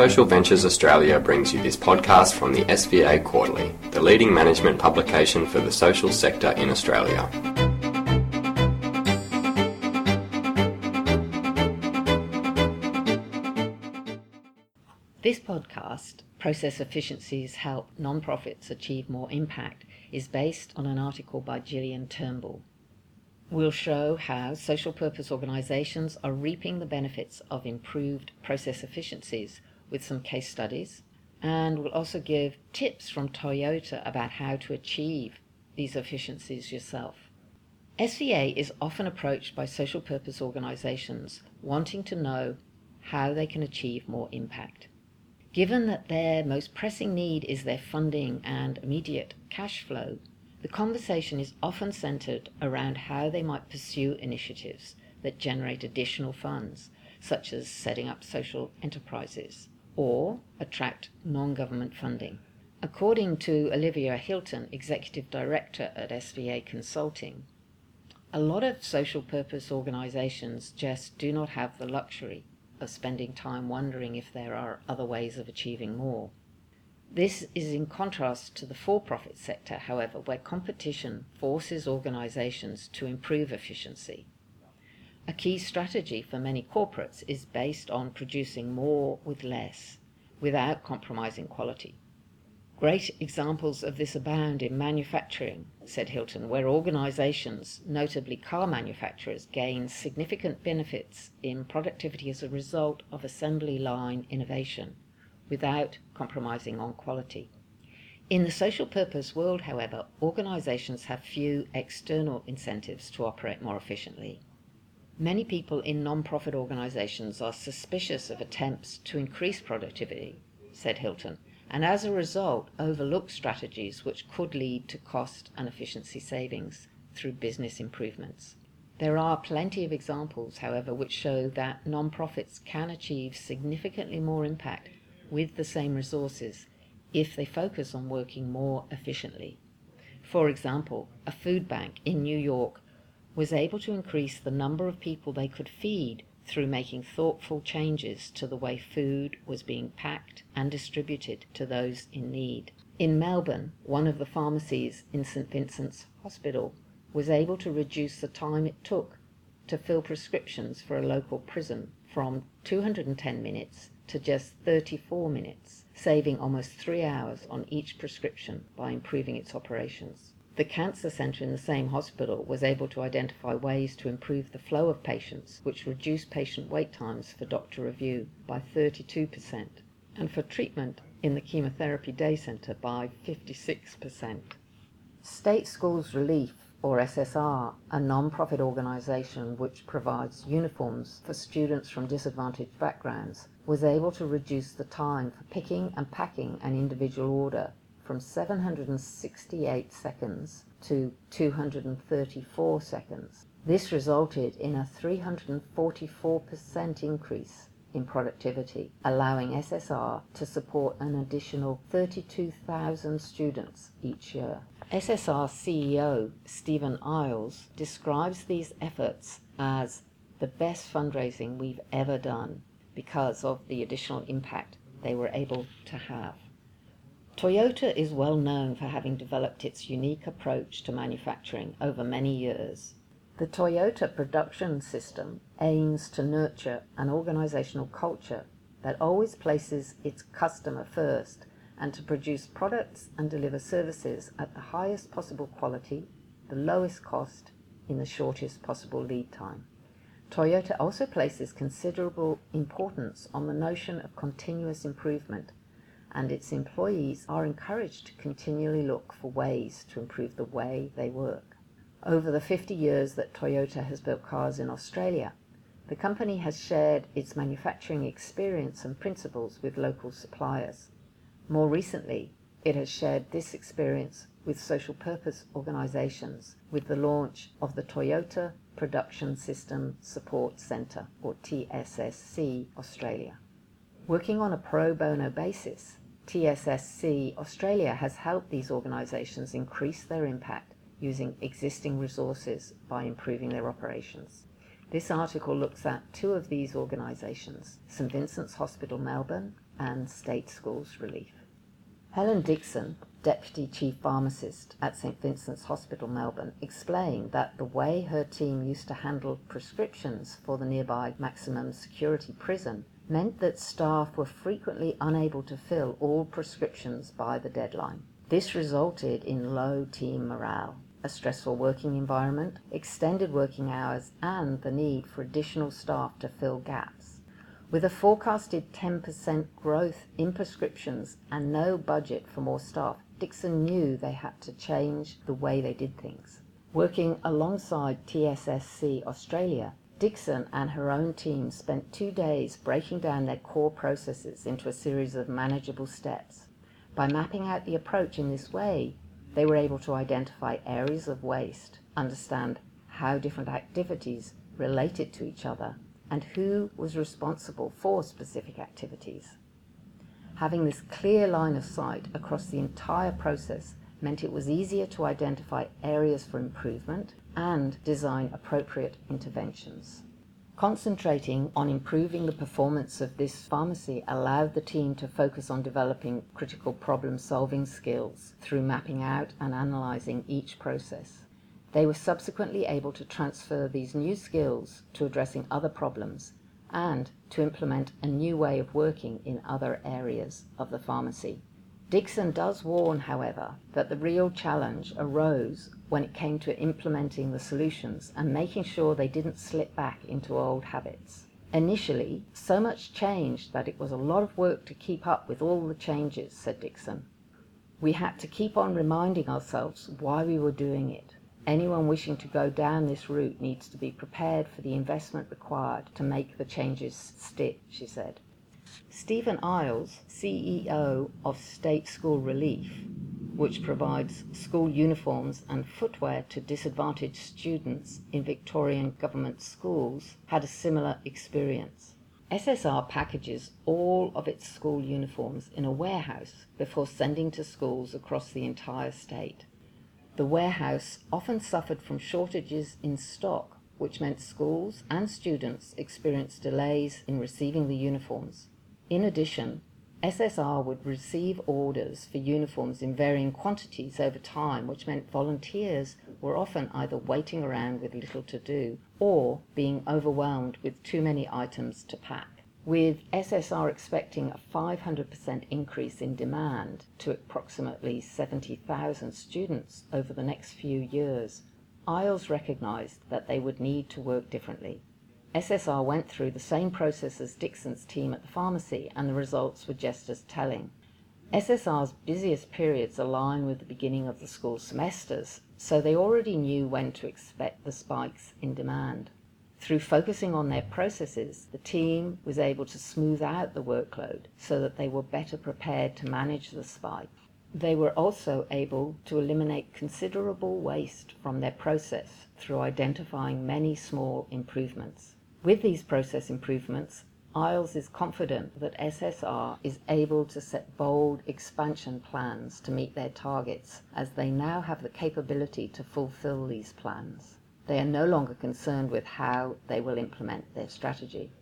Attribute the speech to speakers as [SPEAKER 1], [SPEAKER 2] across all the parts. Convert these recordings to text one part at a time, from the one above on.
[SPEAKER 1] Social Ventures Australia brings you this podcast from the SVA Quarterly, the leading management publication for the social sector in Australia.
[SPEAKER 2] This podcast, Process Efficiencies Help Non-Profits Achieve More Impact, is based on an article by Gillian Turnbull. We'll show how social purpose organisations are reaping the benefits of improved process efficiencies with some case studies, and we'll also give tips from Toyota about how to achieve these efficiencies yourself. SVA is often approached by social purpose organisations wanting to know how they can achieve more impact. Given that their most pressing need is their funding and immediate cash flow, the conversation is often centered around how they might pursue initiatives that generate additional funds, such as setting up social enterprises, or attract non government funding. According to Olivia Hilton, Executive Director at SVA Consulting, a lot of social purpose organizations just do not have the luxury of spending time wondering if there are other ways of achieving more. This is in contrast to the for profit sector, however, where competition forces organizations to improve efficiency. A key strategy for many corporates is based on producing more with less, without compromising quality. Great examples of this abound in manufacturing, said Hilton, where organizations, notably car manufacturers, gain significant benefits in productivity as a result of assembly line innovation without compromising on quality. In the social purpose world, however, organisations have few external incentives to operate more efficiently. Many people in non-profit organisations are suspicious of attempts to increase productivity, said Hilton, and as a result overlook strategies which could lead to cost and efficiency savings through business improvements. There are plenty of examples, however, which show that non-profits can achieve significantly more impact with the same resources if they focus on working more efficiently. For example, a food bank in New York was able to increase the number of people they could feed through making thoughtful changes to the way food was being packed and distributed to those in need. In Melbourne, one of the pharmacies in St Vincent's Hospital was able to reduce the time it took to fill prescriptions for a local prison from 210 minutes to just 34 minutes, saving almost three hours on each prescription by improving its operations. The cancer centre in the same hospital was able to identify ways to improve the flow of patients, which reduced patient wait times for doctor review by 32%, and for treatment in the chemotherapy day centre by 56%. State Schools Relief or SSR, a non-profit organisation which provides uniforms for students from disadvantaged backgrounds, was able to reduce the time for picking and packing an individual order from 768 seconds to 234 seconds. This resulted in a 344% increase in productivity, allowing SSR to support an additional 32,000 students each year. SSR CEO Stephen Iles describes these efforts as the best fundraising we've ever done because of the additional impact they were able to have. Toyota is well known for having developed its unique approach to manufacturing over many years. The Toyota production system aims to nurture an organizational culture that always places its customer first and to produce products and deliver services at the highest possible quality, the lowest cost, in the shortest possible lead time. Toyota also places considerable importance on the notion of continuous improvement, and its employees are encouraged to continually look for ways to improve the way they work. Over the 50 years that Toyota has built cars in Australia, the company has shared its manufacturing experience and principles with local suppliers. More recently, it has shared this experience with social purpose organisations with the launch of the Toyota Production System Support Centre, or TSSC Australia. Working on a pro bono basis, TSSC Australia has helped these organisations increase their impact using existing resources by improving their operations. This article looks at two of these organisations, St Vincent's Hospital Melbourne and state schools relief. Helen Dixon, Deputy Chief Pharmacist at St Vincent's Hospital, Melbourne, explained that the way her team used to handle prescriptions for the nearby maximum security prison meant that staff were frequently unable to fill all prescriptions by the deadline. This resulted in low team morale, a stressful working environment, extended working hours, and the need for additional staff to fill gaps. With a forecasted 10% growth in prescriptions and no budget for more staff, Dixon knew they had to change the way they did things. Working alongside TSSC Australia, Dixon and her own team spent two days breaking down their core processes into a series of manageable steps. By mapping out the approach in this way, they were able to identify areas of waste, understand how different activities related to each other, and who was responsible for specific activities. Having this clear line of sight across the entire process meant it was easier to identify areas for improvement and design appropriate interventions. Concentrating on improving the performance of this pharmacy allowed the team to focus on developing critical problem solving skills through mapping out and analysing each process. They were subsequently able to transfer these new skills to addressing other problems and to implement a new way of working in other areas of the pharmacy. Dixon does warn, however, that the real challenge arose when it came to implementing the solutions and making sure they didn't slip back into old habits. Initially, so much changed that it was a lot of work to keep up with all the changes, said Dixon. We had to keep on reminding ourselves why we were doing it. Anyone wishing to go down this route needs to be prepared for the investment required to make the changes stick, she said. Stephen Iles, CEO of State School Relief, which provides school uniforms and footwear to disadvantaged students in Victorian government schools, had a similar experience. SSR packages all of its school uniforms in a warehouse before sending to schools across the entire state. The warehouse often suffered from shortages in stock, which meant schools and students experienced delays in receiving the uniforms. In addition, SSR would receive orders for uniforms in varying quantities over time, which meant volunteers were often either waiting around with little to do or being overwhelmed with too many items to pack. With SSR expecting a 500% increase in demand to approximately 70,000 students over the next few years, Iles recognised that they would need to work differently. SSR went through the same process as Dixon's team at the pharmacy, and the results were just as telling. SSR's busiest periods align with the beginning of the school semesters, so they already knew when to expect the spikes in demand. Through focusing on their processes, the team was able to smooth out the workload so that they were better prepared to manage the spike. They were also able to eliminate considerable waste from their process through identifying many small improvements. With these process improvements, Iles is confident that SSR is able to set bold expansion plans to meet their targets, as they now have the capability to fulfill these plans. They are no longer concerned with how they will implement their strategy.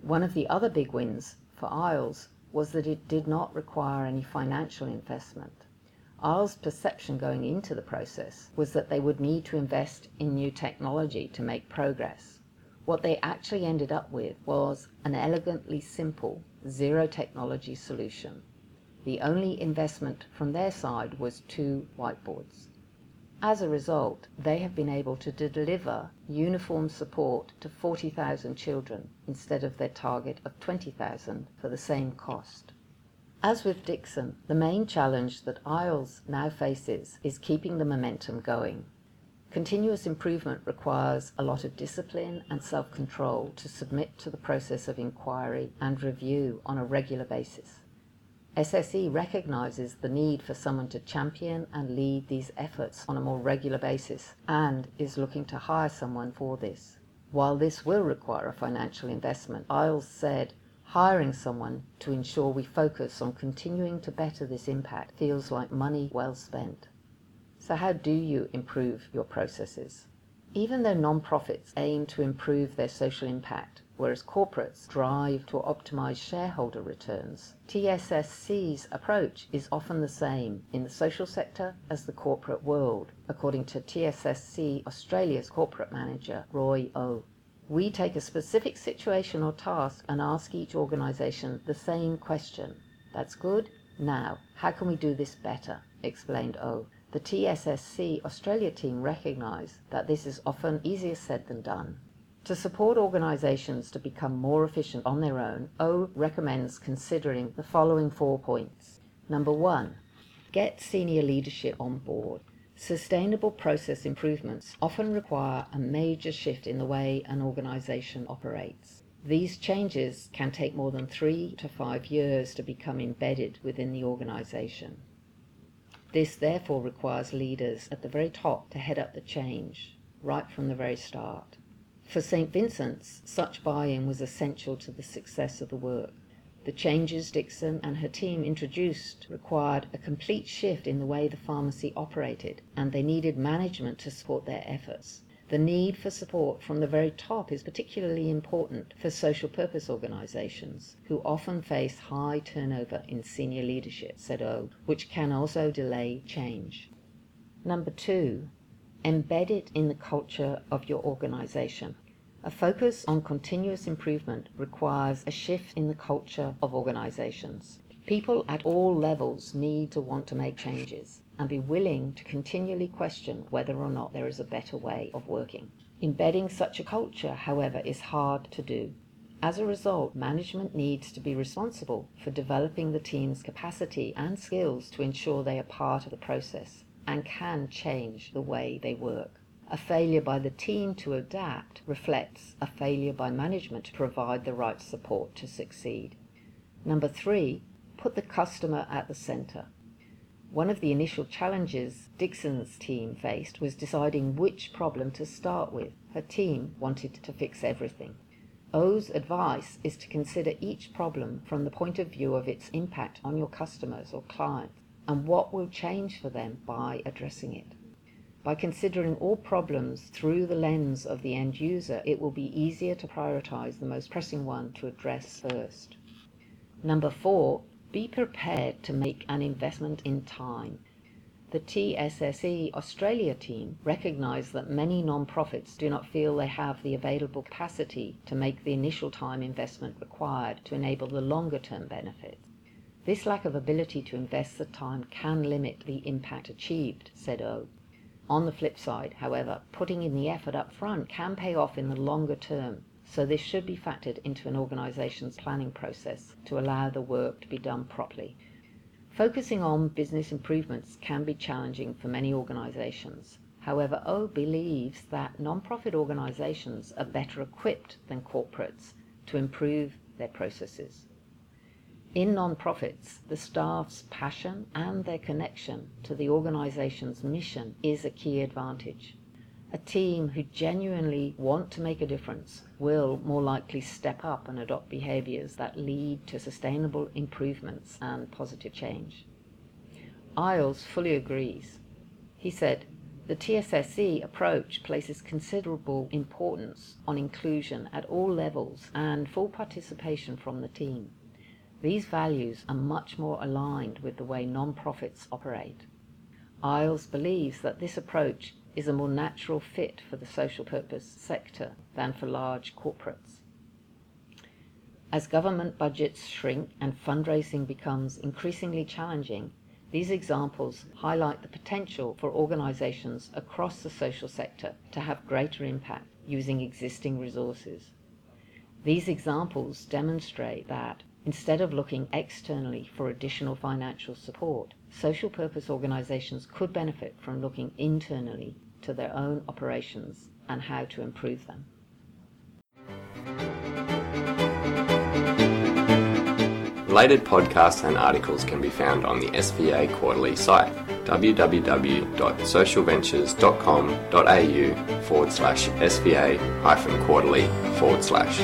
[SPEAKER 2] One of the other big wins for Iles was that it did not require any financial investment. Iles' perception going into the process was that they would need to invest in new technology to make progress. What they actually ended up with was an elegantly simple zero technology solution. The only investment from their side was two whiteboards. As a result, they have been able to deliver uniform support to 40,000 children instead of their target of 20,000 for the same cost. As with Dixon, the main challenge that Iles now faces is keeping the momentum going. Continuous improvement requires a lot of discipline and self control to submit to the process of inquiry and review on a regular basis. SSE recognises the need for someone to champion and lead these efforts on a more regular basis and is looking to hire someone for this. While this will require a financial investment, Iles said hiring someone to ensure we focus on continuing to better this impact feels like money well spent. So, how do you improve your processes? Even though non-profits aim to improve their social impact, whereas corporates drive to optimize shareholder returns, TSSC's approach is often the same in the social sector as the corporate world, according to TSSC Australia's corporate manager, Roy O. We take a specific situation or task and ask each organisation the same question. That's good. Now, how can we do this better? explained O. The TSSC Australia team recognise that this is often easier said than done. To support organisations to become more efficient on their own, O recommends considering the following four points. Number one, get senior leadership on board. Sustainable process improvements often require a major shift in the way an organisation operates. These changes can take more than three to five years to become embedded within the organisation. This therefore requires leaders at the very top to head up the change, right from the very start. For St. Vincent's, such buy-in was essential to the success of the work. The changes Dixon and her team introduced required a complete shift in the way the pharmacy operated, and they needed management to support their efforts. The need for support from the very top is particularly important for social purpose organisations, who often face high turnover in senior leadership, said O, which can also delay change. Number two, embed it in the culture of your organisation. A focus on continuous improvement requires a shift in the culture of organisations. People at all levels need to want to make changes and be willing to continually question whether or not there is a better way of working. Embedding such a culture, however, is hard to do. As a result, management needs to be responsible for developing the team's capacity and skills to ensure they are part of the process and can change the way they work. A failure by the team to adapt reflects a failure by management to provide the right support to succeed. Number three, put the customer at the centre. One of the initial challenges Dixon's team faced was deciding which problem to start with. Her team wanted to fix everything. O's advice is to consider each problem from the point of view of its impact on your customers or clients and what will change for them by addressing it. By considering all problems through the lens of the end user, it will be easier to prioritize the most pressing one to address first. Number four, be prepared to make an investment in time. The TSSC Australia team recognise that many non-profits do not feel they have the available capacity to make the initial time investment required to enable the longer term benefits. This lack of ability to invest the time can limit the impact achieved, said O. On the flip side, however, putting in the effort up front can pay off in the longer term so this should be factored into an organisation's planning process to allow the work to be done properly. Focusing on business improvements can be challenging for many organisations. However, O believes that non-profit organisations are better equipped than corporates to improve their processes. In non-profits, the staff's passion and their connection to the organisation's mission is a key advantage. A team who genuinely want to make a difference will more likely step up and adopt behaviours that lead to sustainable improvements and positive change. Iles fully agrees. He said, the TSSC approach places considerable importance on inclusion at all levels and full participation from the team. These values are much more aligned with the way non-profits operate. Iles believes that this approach is a more natural fit for the social purpose sector than for large corporates. As government budgets shrink and fundraising becomes increasingly challenging, these examples highlight the potential for organisations across the social sector to have greater impact using existing resources. These examples demonstrate that instead of looking externally for additional financial support, social purpose organisations could benefit from looking internally to their own operations and how to improve them.
[SPEAKER 1] Related podcasts and articles can be found on the SVA Quarterly site www.socialventures.com.au forward slash SVA hyphen quarterly forward slash.